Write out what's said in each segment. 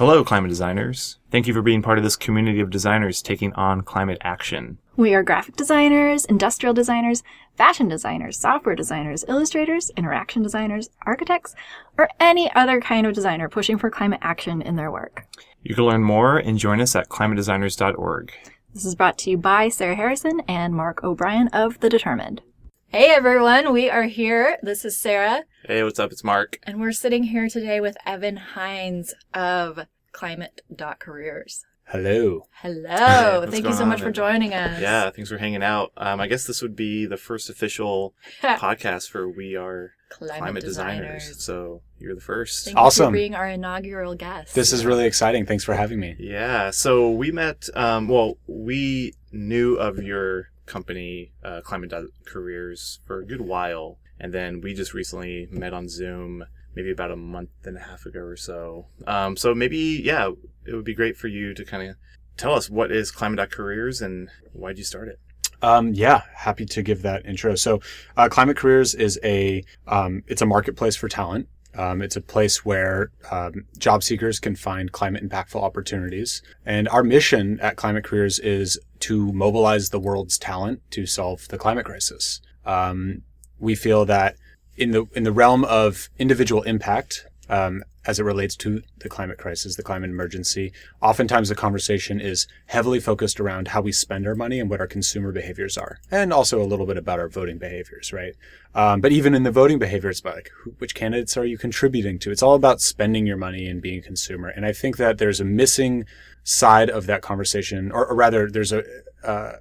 Hello, climate designers. Thank you for being part of this community of designers taking on climate action. We are graphic designers, industrial designers, fashion designers, software designers, illustrators, interaction designers, architects, or any other kind of designer pushing for climate action in their work. You can learn more and join us at climatedesigners.org. This is brought to you by Sarah Harrison and Mark O'Brien of The Determined. Hey everyone, we are here. This is Sarah. Hey, what's up? It's Mark. And we're sitting here today with Evan Hynes of Climate.careers. Hello. Hello. Thank you so much for joining us. Yeah, thanks for hanging out. Um, I guess this would be the first official podcast for We Are Climate, Climate designers. designers. So you're the first. Thank awesome. for being our inaugural guest. This is really exciting. Thanks for having me. Yeah. So we met, um, well, we knew of your company, uh, Climate Careers, for a good while. And then we just recently met on Zoom, maybe about a month and a half ago or so. Um, so maybe, yeah, it would be great for you to kind of tell us what is Climate Careers and why did you start it? Um, yeah, happy to give that intro. So, uh, Climate Careers is a um, it's a marketplace for talent. Um, it's a place where um, job seekers can find climate impactful opportunities. And our mission at Climate Careers is to mobilize the world's talent to solve the climate crisis. Um, we feel that in the in the realm of individual impact, um, as it relates to the climate crisis, the climate emergency. Oftentimes the conversation is heavily focused around how we spend our money and what our consumer behaviors are, and also a little bit about our voting behaviors, right? Um, but even in the voting behavior, it's about like, who, which candidates are you contributing to? It's all about spending your money and being a consumer. And I think that there's a missing side of that conversation, or, or rather, there's a, uh,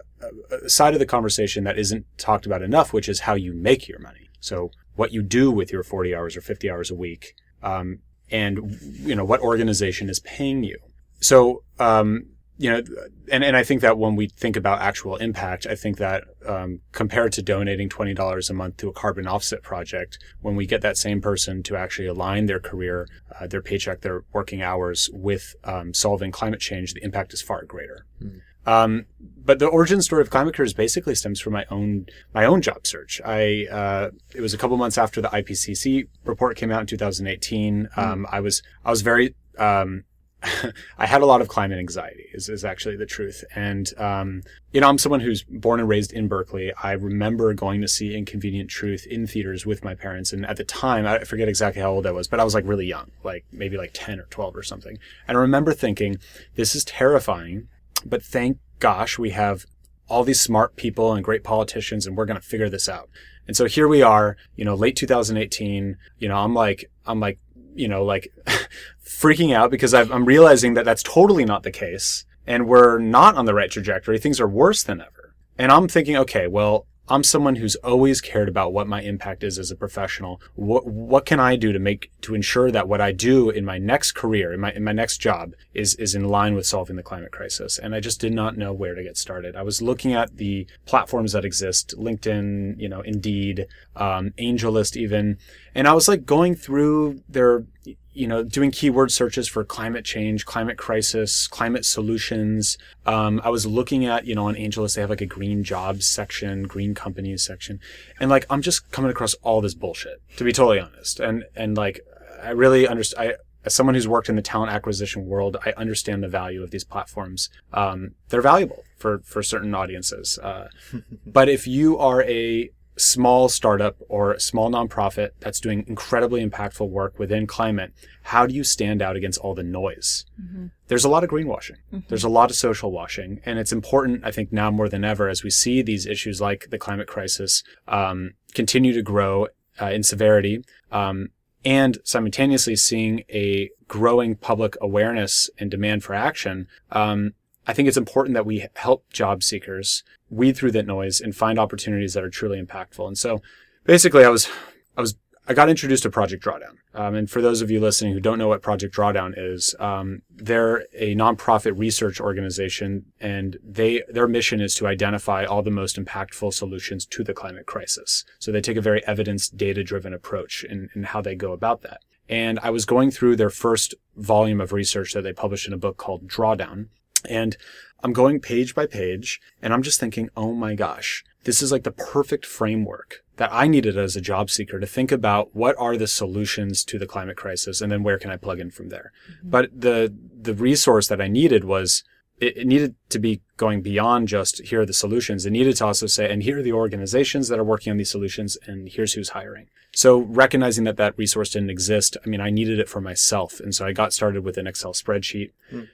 a side of the conversation that isn't talked about enough, which is how you make your money. So what you do with your 40 hours or 50 hours a week um, and you know what organization is paying you. So um, you know, and, and I think that when we think about actual impact, I think that um, compared to donating twenty dollars a month to a carbon offset project, when we get that same person to actually align their career, uh, their paycheck, their working hours with um, solving climate change, the impact is far greater. Mm. Um, but the origin story of Climate Careers basically stems from my own my own job search. I uh, it was a couple months after the IPCC report came out in 2018. Mm. Um, I was I was very um, I had a lot of climate anxiety. Is is actually the truth. And um, you know, I'm someone who's born and raised in Berkeley. I remember going to see Inconvenient Truth in theaters with my parents, and at the time, I forget exactly how old I was, but I was like really young, like maybe like 10 or 12 or something. And I remember thinking, this is terrifying but thank gosh, we have all these smart people and great politicians, and we're going to figure this out. And so here we are, you know, late 2018. You know, I'm like, I'm like, you know, like freaking out because i am realizing that that's totally not the case, and we're not on the right trajectory. Things are worse than ever. And I'm thinking, okay, well, I'm someone who's always cared about what my impact is as a professional. What what can I do to make to ensure that what I do in my next career, in my in my next job, is is in line with solving the climate crisis? And I just did not know where to get started. I was looking at the platforms that exist, LinkedIn, you know, Indeed, um, AngelList, even, and I was like going through their you know, doing keyword searches for climate change, climate crisis, climate solutions. Um, I was looking at, you know, on AngelList, they have like a green jobs section, green companies section. And like, I'm just coming across all this bullshit, to be totally honest. And, and like, I really understand, I, as someone who's worked in the talent acquisition world, I understand the value of these platforms. Um, they're valuable for, for certain audiences. Uh, but if you are a small startup or small nonprofit that's doing incredibly impactful work within climate, how do you stand out against all the noise? Mm-hmm. There's a lot of greenwashing. Mm-hmm. There's a lot of social washing. And it's important, I think, now more than ever, as we see these issues like the climate crisis um, continue to grow uh, in severity. Um, and simultaneously seeing a growing public awareness and demand for action, um, I think it's important that we help job seekers weed through that noise and find opportunities that are truly impactful. And so basically I was, I was, I got introduced to Project Drawdown. Um, and for those of you listening who don't know what Project Drawdown is, um, they're a nonprofit research organization and they, their mission is to identify all the most impactful solutions to the climate crisis. So they take a very evidence data driven approach in, in how they go about that. And I was going through their first volume of research that they published in a book called Drawdown. And I'm going page by page and I'm just thinking, oh my gosh, this is like the perfect framework that I needed as a job seeker to think about what are the solutions to the climate crisis and then where can I plug in from there. Mm-hmm. But the the resource that I needed was it, it needed to be going beyond just here are the solutions. It needed to also say, and here are the organizations that are working on these solutions, and here's who's hiring. So recognizing that that resource didn't exist, I mean, I needed it for myself, and so I got started with an Excel spreadsheet.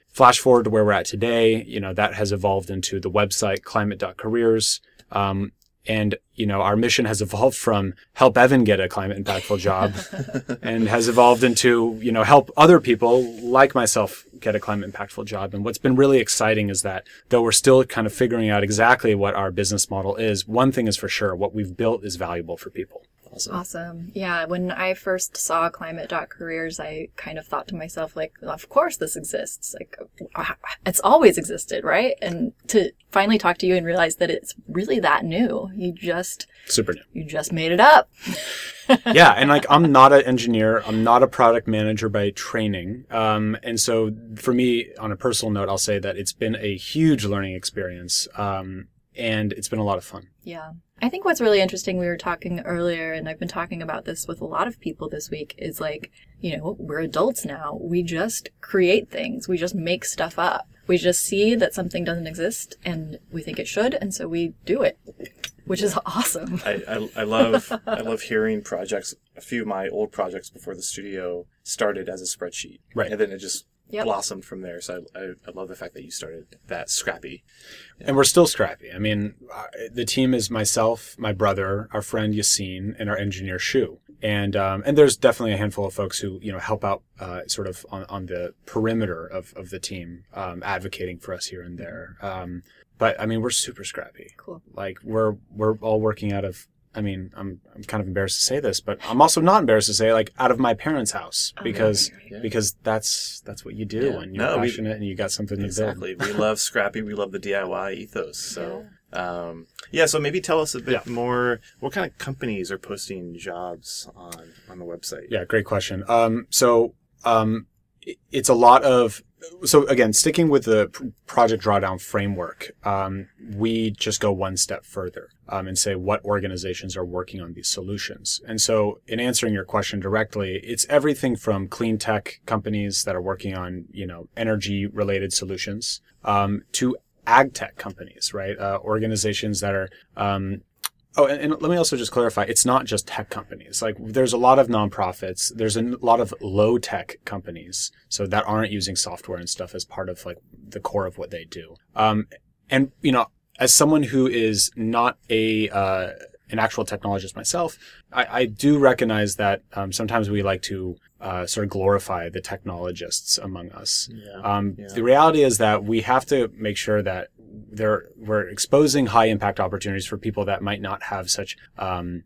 Flash forward to where we're at today, you know, that has evolved into the website climate.careers. Um, and, you know, our mission has evolved from help Evan get a climate impactful job and has evolved into, you know, help other people like myself get a climate impactful job. And what's been really exciting is that though we're still kind of figuring out exactly what our business model is, one thing is for sure, what we've built is valuable for people. Awesome. Awesome. Yeah, when I first saw climate.careers, I kind of thought to myself, like, of course this exists. Like, uh, it's always existed, right? And to finally talk to you and realize that it's really that new. You just, Super new. you just made it up. yeah, and like I'm not an engineer, I'm not a product manager by training, um, and so for me, on a personal note, I'll say that it's been a huge learning experience, um, and it's been a lot of fun. Yeah. I think what's really interesting, we were talking earlier, and I've been talking about this with a lot of people this week, is like, you know, we're adults now. We just create things. We just make stuff up. We just see that something doesn't exist and we think it should, and so we do it, which is awesome. I, I, I love I love hearing projects. A few of my old projects before the studio started as a spreadsheet, Right. And then it just Yep. blossomed from there. So I, I, I love the fact that you started that scrappy. And we're still scrappy. I mean, uh, the team is myself, my brother, our friend Yassine, and our engineer Shu. And um, and there's definitely a handful of folks who you know help out uh, sort of on, on the perimeter of, of the team, um, advocating for us here and there. Um, but I mean, we're super scrappy. Cool. Like we're we're all working out of. I mean, I'm I'm kind of embarrassed to say this, but I'm also not embarrassed to say like out of my parents' house because yeah. because that's that's what you do Yeah. when you're No, we- passionate and you got something to build. Exactly. we love scrappy. We love the DIY ethos. So um, yeah. So maybe tell us a bit Yeah. more. What kind of companies are posting jobs on on the website? Yeah, great question. Um, so um, it- it's a lot of so again, sticking with the project drawdown framework, um, we just go one step further um, and say what organizations are working on these solutions. And so, in answering your question directly, it's everything from clean tech companies that are working on you know energy related solutions um, to ag tech companies, right? Uh, organizations that are um, Oh, and, and let me also just clarify: it's not just tech companies. Like, there's a lot of nonprofits. There's a lot of low tech companies, so that aren't using software and stuff as part of like the core of what they do. Um, and you know, as someone who is not a uh, an actual technologist myself, I, I do recognize that um, sometimes we like to uh, sort of glorify the technologists among us. Yeah. Um, Yeah. The reality is that we have to make sure that there we're exposing high impact opportunities for people that might not have such. Um,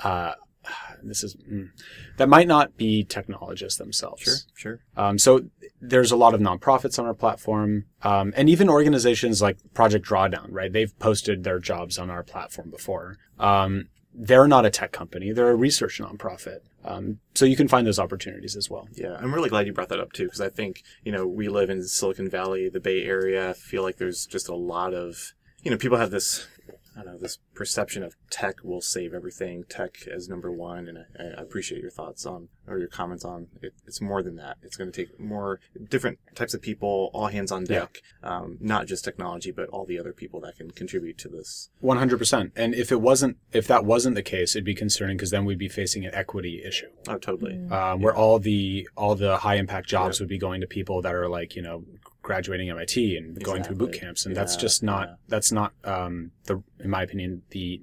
uh, this is mm, that might not be technologists themselves. Sure. Sure. Um, so there's a lot of nonprofits on our platform, um, and even organizations like Project Drawdown. Right, they've posted their jobs on our platform before. Um, they're not a tech company; they're a research nonprofit. Um, so you can find those opportunities as well. Yeah, I'm really glad you brought that up too, because I think you know we live in Silicon Valley, the Bay Area. I feel like there's just a lot of you know people have this I don't know this perception of tech will save everything, tech as number one, and I, I appreciate your thoughts on or your comments on it. It's more than that. It's going to take more different types of people, all hands on deck, um, not just technology, but all the other people that can contribute to this. One hundred percent. And if it wasn't, if that wasn't the case, it'd be concerning because then we'd be facing an equity issue, Oh, totally. um, where all the all the high impact jobs would be going to people that are like you know graduating MIT and going through boot camps, and that's just not yeah. that's not um, the in my opinion the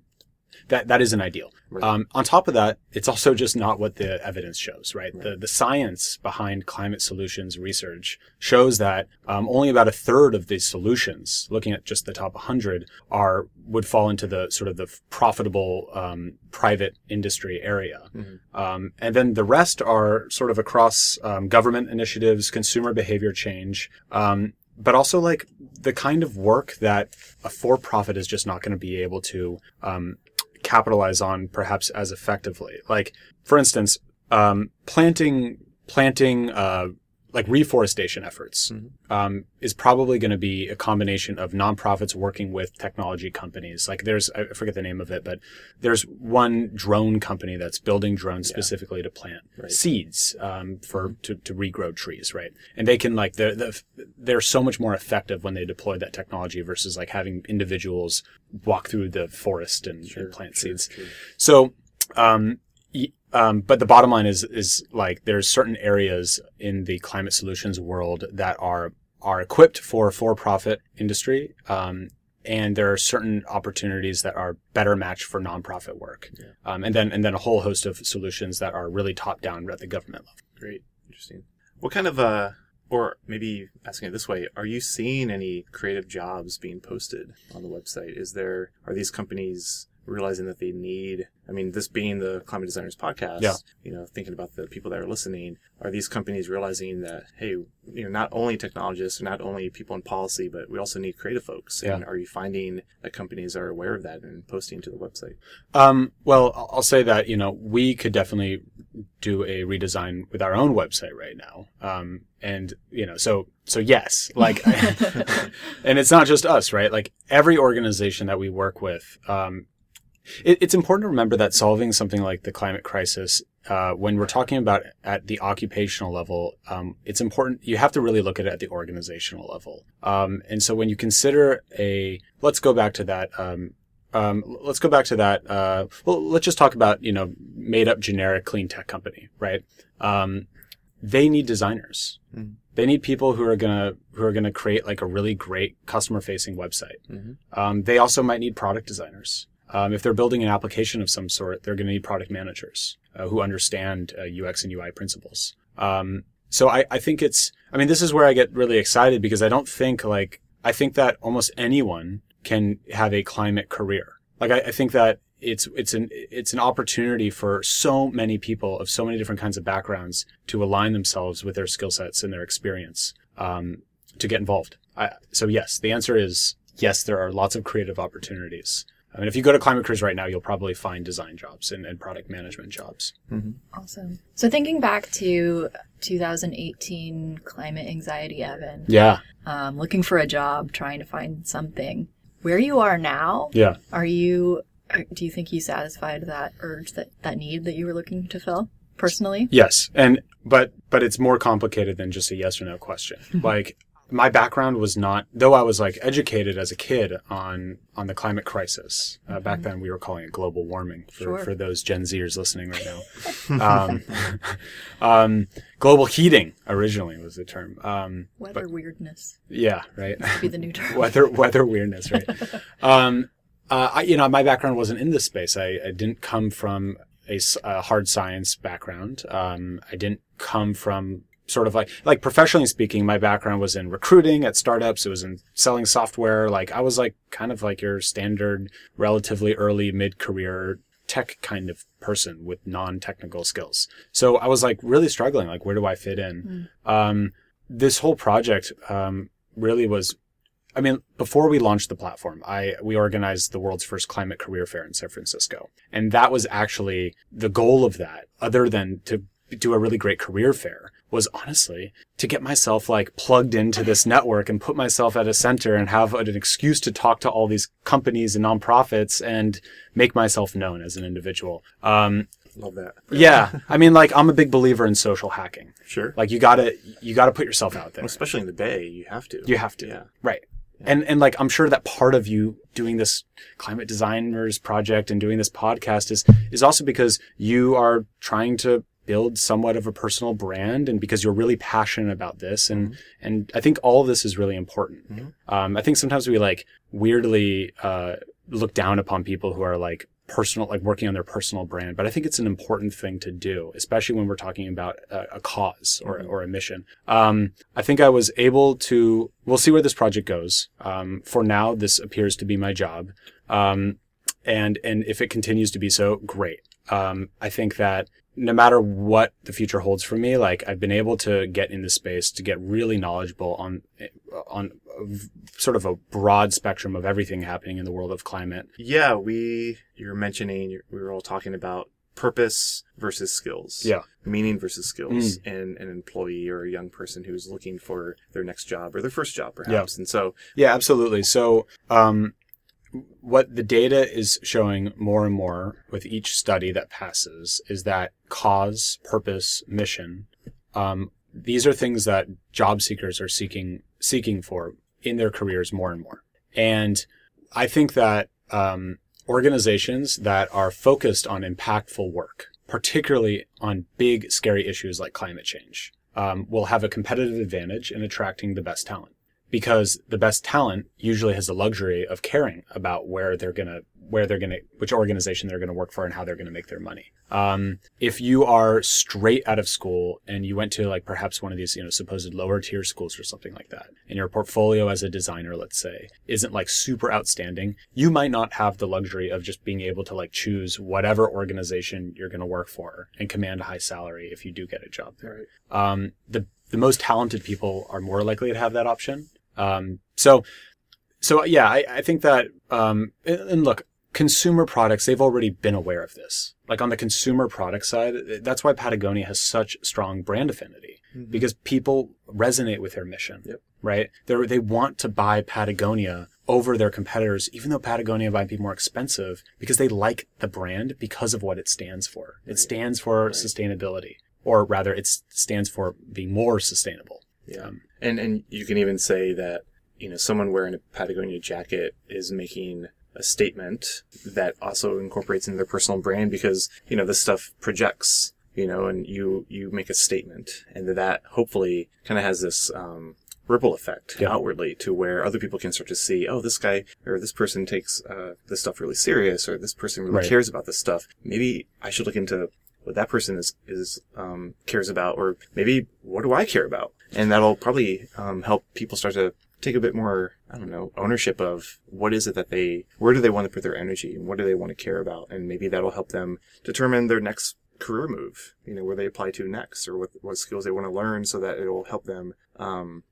that that isn't ideal. Right. Um, on top of that, it's also just not what the evidence shows, right? The the science behind climate solutions research shows that um, only about a third of these solutions, looking at just the top 100, are would fall into the sort of the profitable um, private industry area, um, and then the rest are sort of across um, government initiatives, consumer behavior change. Um, but also like the kind of work that a for-profit is just not going to be able to um, capitalize on perhaps as effectively. Like, for instance, um, planting planting uh, like reforestation efforts um, is probably going to be a combination of nonprofits working with technology companies. Like there's, I forget the name of it, but there's one drone company that's building drones specifically to plant seeds um, for to, to regrow trees, right? And they can like they're, they're they're so much more effective when they deploy that technology versus like having individuals walk through the forest and, and plant seeds. So, um, um, but the bottom line is is like there's certain areas in the climate solutions world that are are equipped for for-profit industry, um, and there are certain opportunities that are better matched for nonprofit work, um, and then and then a whole host of solutions that are really top down at the government level. Great. Interesting. What kind of, uh, or maybe asking it this way, are you seeing any creative jobs being posted on the website? Is there, are these companies realizing that they need, I mean, this being the Climate Designers podcast, Yeah. you know, thinking about the people that are listening, are these companies realizing that, hey, you know, not only technologists, not only people in policy, but we also need creative folks? Yeah. And are you finding that companies are aware of that and posting to the website? Um, well, I'll- I'll say that, you know, we could definitely do a redesign with our own website right now. Um, and, you know, so, so yes, like, and it's not just us, right? Like every organization that we work with, um, it, it's important to remember that solving something like the climate crisis, uh, when we're talking about at the occupational level, um, it's important. You have to really look at it at the organizational level. Um, and so when you consider a, let's go back to that, um, um, let's go back to that. Uh, well, let's just talk about you know made up generic clean tech company, right? Um, they need designers. Mhm. They need people who are gonna who are gonna create like a really great customer facing website. Mhm. Um, they also might need product designers. Um, if they're building an application of some sort, they're going to need product managers uh, who understand uh, UX and UI principles. Um, so I, I think it's, I mean, this is where I get really excited because I don't think like, I think that almost anyone can have a climate career. Like, I, I think that it's, it's an, it's an opportunity for so many people of so many different kinds of backgrounds to align themselves with their skill sets and their experience, um, to get involved. I, so yes, the answer is yes, there are lots of creative opportunities. I mean, if you go to Climate Careers right now, you'll probably find design jobs and, and product management jobs. Awesome. So thinking back to 2018 climate anxiety, Evan, Yeah. um, looking for a job, trying to find something. Where you are now, Yeah. are you? Do you think you satisfied that urge, that that need that you were looking to fill personally? Yes. And, but, but it's more complicated than just a yes or no question. like, my background was not, though I was like educated as a kid on, on the climate crisis. Uh, back then we were calling it global warming for, Sure. for those Gen Zers listening right now. um, um, global heating originally was the term. Um, Weather weirdness yeah, right. be the new term. weather weather weirdness, right? um, uh, I, you know, my background wasn't in this space. I, I didn't come from a hard science background. Um, I didn't come from sort of like like professionally speaking. My background was in recruiting at startups. It was in selling software. Like I was like kind of like your standard, relatively early mid career tech kind of person with non-technical skills. So I was like really struggling. Like, where do I fit in? Um, this whole project, um, really was I mean, before we launched the platform, I we organized the world's first climate career fair in San Francisco, and that was actually the goal of that. Other than to do a really great career fair, was honestly to get myself like plugged into this network and put myself at a center and have an excuse to talk to all these companies and nonprofits and make myself known as an individual. Um, Love that. yeah, I mean, like I'm a big believer in social hacking. Sure. Like you gotta you gotta put yourself out there. Especially in the Bay, you have to. You have to. Yeah. Right. And and like I'm sure that part of you doing this climate designers project and doing this podcast is is also because you are trying to build somewhat of a personal brand and because you're really passionate about this and and I think all of this is really important. Um, I think sometimes we like weirdly uh, look down upon people who are like personal like working on their personal brand but i think it's an important thing to do especially when we're talking about a, a cause or, or a mission. Um, i think i was able to we'll see where this project goes. Um, for now this appears to be my job. Um, and and if it continues to be so great. Um, i think that no matter what the future holds for me like i've been able to get in this space to get really knowledgeable on on sort of a broad spectrum of everything happening in the world of climate Yeah, we you were mentioning we were all talking about purpose versus skills. Yeah. Meaning versus skills in an employee or a young person who's looking for their next job or their first job, perhaps. Yeah. And so, Yeah, absolutely. So, um, what the data is showing more and more with each study that passes is that cause, purpose, mission, um, these are things that job seekers are seeking seeking for in their careers more and more. And I think that um, organizations that are focused on impactful work, particularly on big, scary issues like climate change, um, will have a competitive advantage in attracting the best talent because the best talent usually has the luxury of caring about where they're gonna where they're gonna which organization they're gonna work for and how they're gonna make their money. Um, if you are straight out of school and you went to like perhaps one of these you know supposed lower tier schools or something like that, and your portfolio as a designer, let's say, isn't like super outstanding, you might not have the luxury of just being able to like choose whatever organization you're gonna work for and command a high salary if you do get a job there. Um, the the most talented people are more likely to have that option. Um, so, so yeah, I, I think that, um, and, look, consumer products, they've already been aware of this. Like on the consumer product side, that's why Patagonia has such strong brand affinity because people resonate with their mission, Yep. right? They they want to buy Patagonia over their competitors, even though Patagonia might be more expensive because they like the brand because of what it stands for. It stands for sustainability, or rather, it stands for being more sustainable. Yeah. Um, And and you can even say that you know someone wearing a Patagonia jacket is making a statement that also incorporates into their personal brand because you know this stuff projects you know and you you make a statement and that hopefully kind of has this um, ripple effect Yeah. outwardly to where other people can start to see oh this guy or this person takes uh, this stuff really serious or this person really Right. cares about this stuff maybe I should look into what that person is is um, cares about, or maybe what do I care about, and that'll probably um, help people start to take a bit more, I don't know, ownership of what is it that they, where do they want to put their energy, and what do they want to care about, and maybe that'll help them determine their next career move, you know, where they apply to next, or what what skills they want to learn, so that it'll help them um,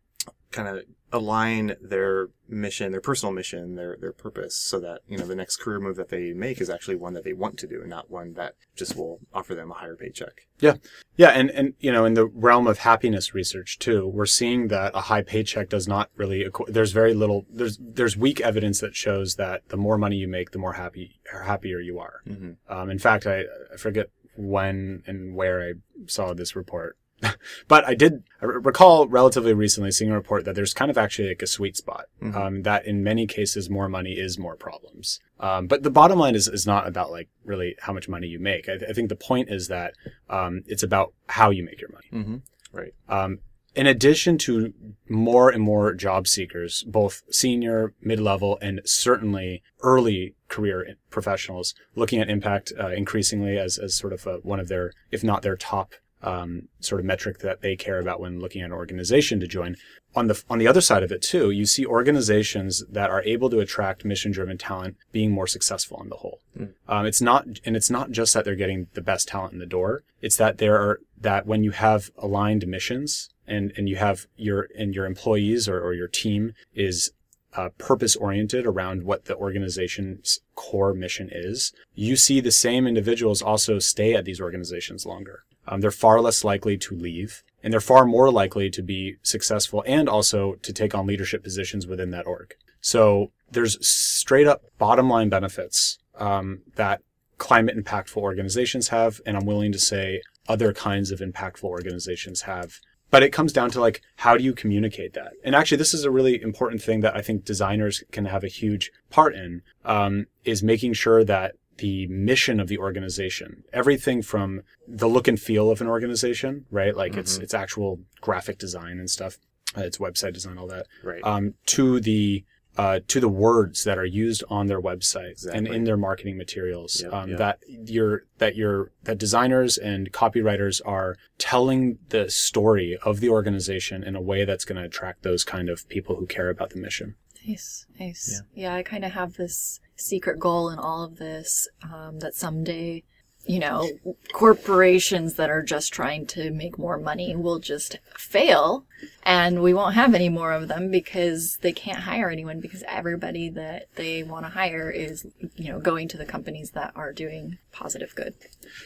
kind of align their mission, their personal mission, their their purpose, so that you know the next career move that they make is actually one that they want to do, and not one that just will offer them a higher paycheck. Yeah. Yeah. And, and, you know, in the realm of happiness research too, we're seeing that a high paycheck does not really, there's very little, there's, there's weak evidence that shows that the more money you make, the more happy, happier you are. Mm-hmm. Um, in fact, I, I forget when and where I saw this report. but I did I recall relatively recently seeing a report that there's kind of actually like a sweet spot. Mhm. Um, that in many cases, more money is more problems. Um, but the bottom line is, is not about like really how much money you make. I, I think the point is that, um, it's about how you make your money. Mm-hmm. Right. Um, in addition to more and more job seekers, both senior, mid-level, and certainly early career professionals looking at impact uh, increasingly as, as sort of a, one of their, if not their top um, sort of metric that they care about when looking at an organization to join. On the on the other side of it too, you see organizations that are able to attract mission-driven talent being more successful on the whole. Um, it's not, and it's not just that they're getting the best talent in the door. It's that there are that when you have aligned missions and and you have your and your employees or, or your team is uh, purpose oriented around what the organization's core mission is, you see the same individuals also stay at these organizations longer. Um, they're far less likely to leave, and they're far more likely to be successful and also to take on leadership positions within that org. So there's straight up bottom line benefits um, that climate impactful organizations have, and I'm willing to say other kinds of impactful organizations have. But it comes down to like, how do you communicate that? And actually, this is a really important thing that I think designers can have a huge part in, um, is making sure that the mission of the organization, everything from the look and feel of an organization, right? Like its, its actual graphic design and stuff, uh, its website design, all that, Right. um, to the uh, to the words that are used on their website and in their marketing materials. Yep, um, yep. That your that your that designers and copywriters are telling the story of the organization in a way that's going to attract those kind of people who care about the mission. Nice, nice. Yeah, I kind of have this secret goal in all of this um, that someday you know, corporations that are just trying to make more money will just fail and we won't have any more of them because they can't hire anyone because everybody that they want to hire is, you know, going to the companies that are doing positive good.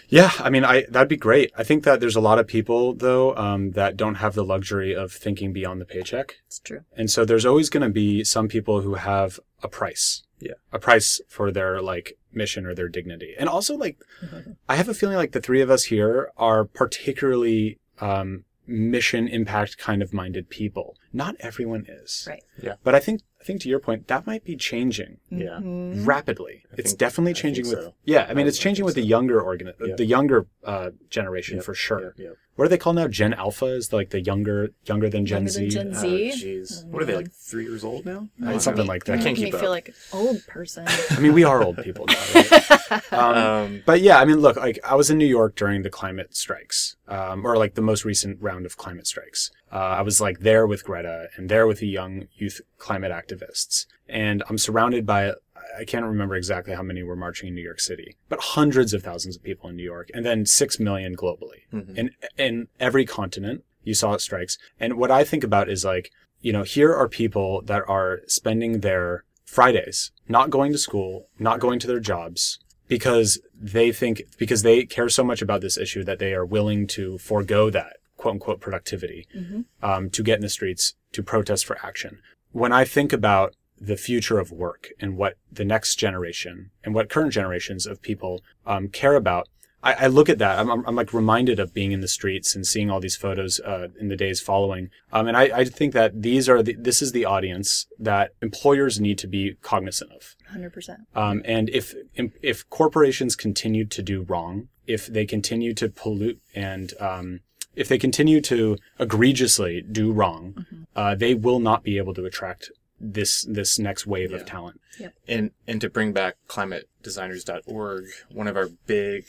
Yeah, I mean, I that'd be great. I think that there's a lot of people though um, that don't have the luxury of thinking beyond the paycheck, It's true. and so there's always going to be some people who have a price. Yeah. a price for their like mission or their dignity, and also like I have a feeling like the three of us here are particularly um, mission impact kind of minded people. Not everyone is, Right. Yeah. But I think I think to your point that might be changing Yeah. Mhm. rapidly. it's think- definitely I think changing with so. yeah. I mean, I- it's changing think with the younger organ, Yeah. the younger uh, generation Yep, for sure. Yep, yep. What are they called now? Gen Alpha is like the younger younger than Gen Younger Z. than Gen Oh, Z. jeez. What are they, like three years old now? Uh, I something like that. I can't Make keep me up. feel like an old person. I mean, we are old people now. Right? um, Um, But yeah, I mean, look, like I was in New York during the climate strikes, um, or like the most recent round of climate strikes. Uh, I was like there with Greta and there with the young youth climate activists, and I'm surrounded by. I can't remember exactly how many were marching in New York City, but hundreds of thousands of people in New York, and then six million globally. Mhm. In in every continent, you saw it strikes. And what I think about is like, you know, here are people that are spending their Fridays not going to school, not going to their jobs, because they think because they care so much about this issue that they are willing to forego that quote unquote productivity Mhm. um, to get in the streets to protest for action. When I think about the future of work and what the next generation and what current generations of people um, care about, I, I look at that. I'm, I'm, I'm like reminded of being in the streets and seeing all these photos uh, in the days following. Um, and I, I think that these are the, this is the audience that employers need to be cognizant of. 100%. Um, and if if corporations continue to do wrong, if they continue to pollute and um, if they continue to egregiously do wrong, uh, they will not be able to attract this this next wave Yeah. of talent. and and to bring back climatedesigners.org, one of our big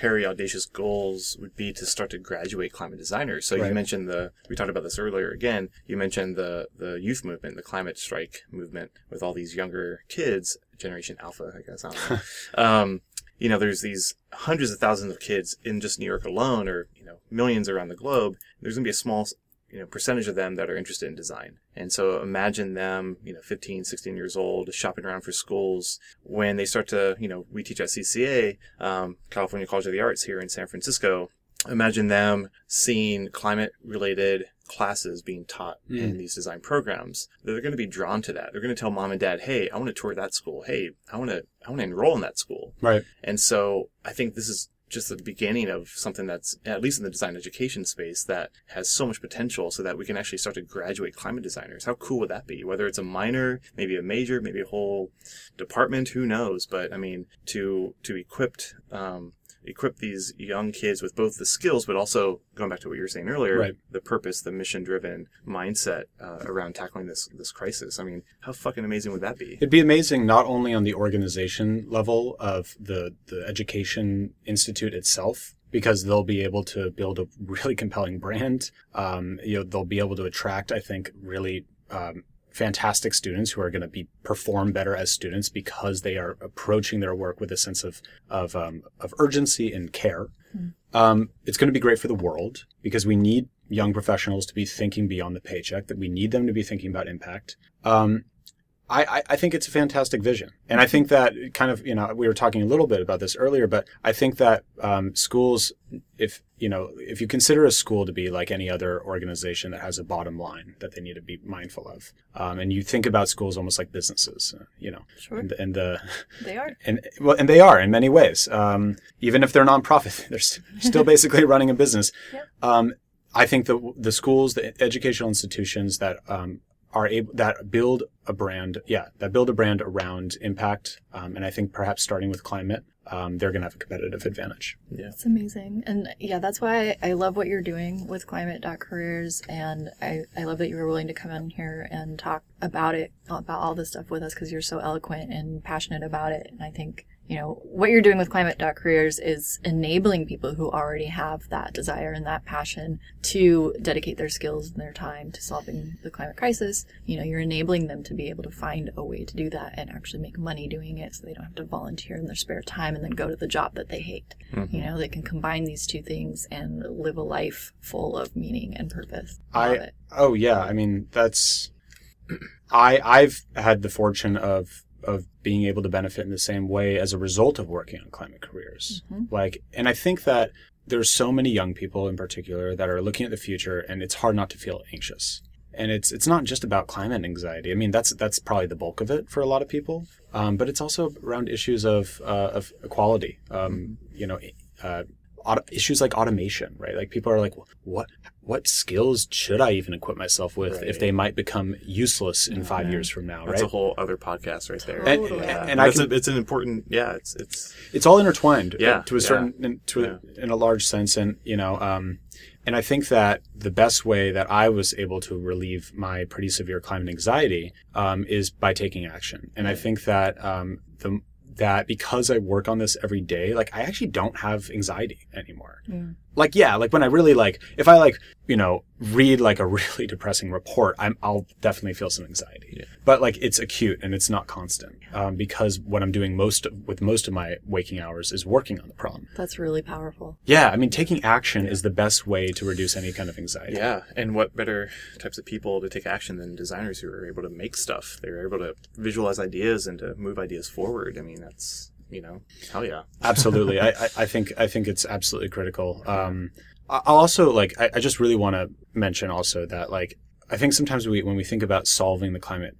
hairy audacious goals would be to start to graduate climate designers. So Right. you mentioned the we talked about this earlier again. You mentioned the the youth movement, the climate strike movement with all these younger kids, generation alpha, I guess. I don't know. um, you know, there's these hundreds of thousands of kids in just New York alone or, you know, millions around the globe. There's going to be a small you know, percentage of them that are interested in design. And so imagine them, you know, 15, 16 years old, shopping around for schools when they start to, you know, we teach at CCA, um, California College of the Arts here in San Francisco. Imagine them seeing climate related classes being taught in these design programs. They're going to be drawn to that. They're going to tell mom and dad, Hey, I want to tour that school. Hey, I want to, I want to enroll in that school. Right. And so I think this is just the beginning of something that's, at least in the design education space, that has so much potential so that we can actually start to graduate climate designers. How cool would that be? Whether it's a minor, maybe a major, maybe a whole department, who knows? But I mean, to, to equip, um, equip these young kids with both the skills, but also going back to what you were saying earlier, Right. the purpose, the mission-driven mindset uh, around tackling this this crisis. I mean, how fucking amazing would that be? It'd be amazing not only on the organization level of the, the education institute itself, because they'll be able to build a really compelling brand. Um, you know, they'll be able to attract, I think, really um, fantastic students who are going to be perform better as students because they are approaching their work with a sense of of um, of urgency and care. Um, it's going to be great for the world because we need young professionals to be thinking beyond the paycheck. That we need them to be thinking about impact. Um, I, I, I think it's a fantastic vision. And I think that kind of, you know, we were talking a little bit about this earlier, but I think that um, schools, if, you know, if you consider a school to be like any other organization that has a bottom line that they need to be mindful of, um, and you think about schools almost like businesses, uh, you know, Sure. and, and the, They are. and well, and they are in many ways. Um, even if they're nonprofit, they're still basically running a business. Yep. Um, I think the the schools, the educational institutions that um, are able that build a brand, yeah, that build a brand around impact, um, and I think perhaps starting with climate, um, they're going to have a competitive advantage. Yeah. It's amazing. And yeah, that's why I love what you're doing with climate.careers. And I, I love that you were willing to come in here and talk about it, about all this stuff with us because you're so eloquent and passionate about it. And I think you know, what you're doing with climate.careers is enabling people who already have that desire and that passion to dedicate their skills and their time to solving the climate crisis. You know, you're enabling them to be able to find a way to do that and actually make money doing it so they don't have to volunteer in their spare time and then go to the job that they hate. Mm-hmm. You know, they can combine these two things and live a life full of meaning and purpose. I I oh yeah, I mean that's I I've had the fortune of of being able to benefit in the same way as a result of working on climate careers. Like and I think that there's so many young people in particular that are looking at the future and it's hard not to feel anxious. And it's it's not just about climate anxiety. I mean that's that's probably the bulk of it for a lot of people. Um, but it's also around issues of uh, of equality. Um, you know, uh, auto- issues like automation, right? Like people are like, what what skills should I even equip myself with if they might become useless in 5 years from now, That's right? a whole other podcast right there. and, Totally. and, and I can, a, it's an important. Yeah, it's it's it's all intertwined, uh, Yeah, to a yeah. certain, in, to a, in a large sense, and you know, um, and I think that the best way that I was able to relieve my pretty severe climate anxiety um, is by taking action, and I think that um, the that because I work on this every day, like I actually don't have anxiety anymore. Like yeah, like when I really like if I like you know read like a really depressing report, I'm I'll definitely feel some anxiety. Yeah. But like it's acute and it's not constant um, because what I'm doing most of, with most of my waking hours is working on the problem. That's really powerful. Yeah, I mean taking action is the best way to reduce any kind of anxiety. yeah. And what better types of people to take action than designers who are able to make stuff? They're able to visualize ideas and to move ideas forward. I mean, that's you know, hell yeah. absolutely. I, I, think I think it's absolutely critical. Um, I- I'll also like I, I just really want to mention also that like I think sometimes we when we think about solving the climate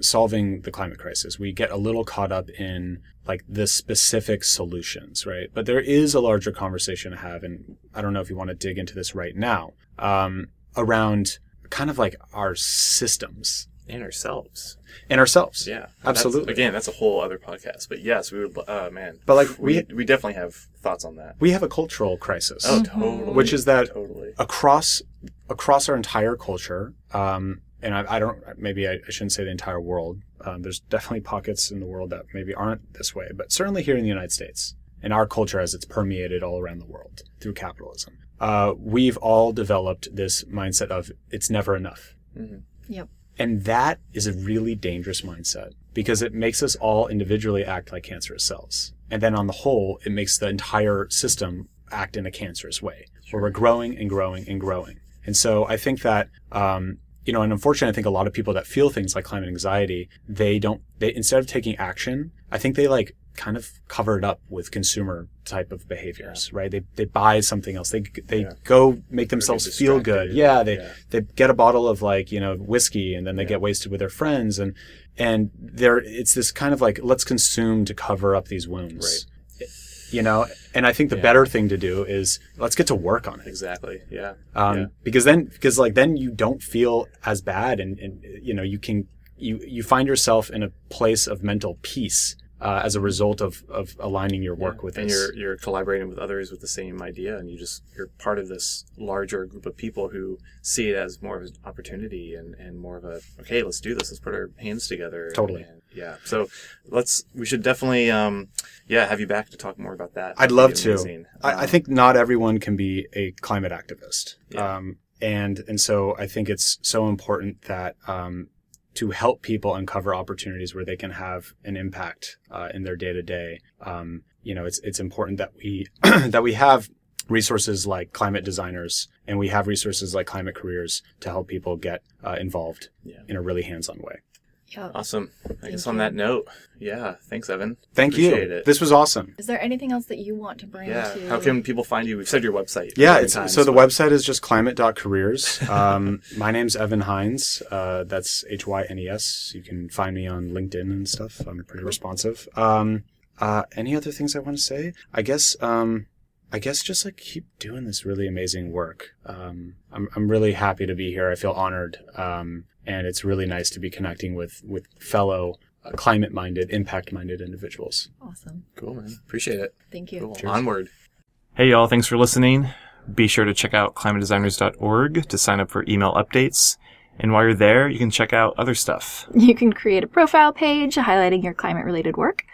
solving the climate crisis, we get a little caught up in like the specific solutions, right? But there is a larger conversation to have, and I don't know if you want to dig into this right now um, around kind of like our systems And ourselves. and ourselves. Yeah. Absolutely. That's, again, that's a whole other podcast. But yes, we would. Oh man. But like we we we definitely have thoughts on that. we have a cultural crisis. Oh, totally. Which is that totally. across across our entire culture, um, and I, I don't maybe I, I shouldn't say the entire world. Um, there's definitely pockets in the world that maybe aren't this way, but certainly here in the United States, in our culture as it's permeated all around the world through capitalism, uh, we've all developed this mindset of it's never enough. Mhm. Yep. And that is a really dangerous mindset because it makes us all individually act like cancerous cells. And then on the whole, it makes the entire system act in a cancerous way where we're growing and growing and growing. And so I think that, um, you know, and unfortunately, I think a lot of people that feel things like climate anxiety, they don't, they, instead of taking action, I think they like kind of covered up with consumer type of behaviors, right? They, they buy something else. They, they Yeah. go make themselves feel good. Yeah. They, Yeah. they get a bottle of like you know whiskey and then they get wasted with their friends and and there it's this kind of like let's consume to cover up these wounds Right. you know and i think the Yeah. better thing to do is let's get to work on it Exactly. Yeah. um, Yeah. because then because like then you don't feel as bad and, and you know you can you you find yourself in a place of mental peace uh, as a result of of aligning your work with and this. you're you're collaborating with others with the same idea and you just you're part of this larger group of people who see it as more of an opportunity and and more of a okay let's do this let's put our hands together Totally. And, yeah so let's we should definitely um yeah have you back to talk more about that I'd That'd love to. amazing. I, I Um, think not everyone can be a climate activist. Yeah. Um, and, and so I think it's so important that, um, to help people uncover opportunities where they can have an impact, uh, in their day to day. Um, you know, it's, it's important that we, that we have resources like climate designers and we have resources like climate careers to help people get, uh, involved Yeah. in a really hands-on way. Yeah. awesome I Thank guess on that note yeah thanks Evan Thank Appreciate you. it. This was awesome. Is there anything else that you want to bring yeah to? how can people find you we've said your website Yeah, it's, times, so the website is just climate.careers. Um, my name's Evan Hynes. Uh, that's H Y N E S. You can find me on LinkedIn and stuff. I'm pretty responsive. Um, uh, any other things I want to say? I guess, um, I guess just like keep doing this really amazing work. Um, I'm, I'm really happy to be here. I feel honored. Um, and it's really nice to be connecting with, with fellow uh, climate minded, impact minded individuals. Awesome. cool man appreciate it Thank you. Cool. Onward. Hey, y'all. Thanks for listening. Be sure to check out climatedesigners.org to sign up for email updates. And while you're there, you can check out other stuff. You can create a profile page highlighting your climate related work.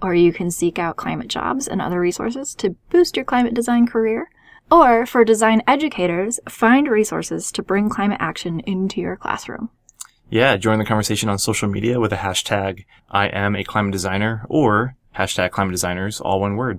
or you can seek out climate jobs and other resources to boost your climate design career. Or for design educators, find resources to bring climate action into your classroom. Yeah, join the conversation on social media with the hashtag I am a climate designer or hashtag climate designers, all one word.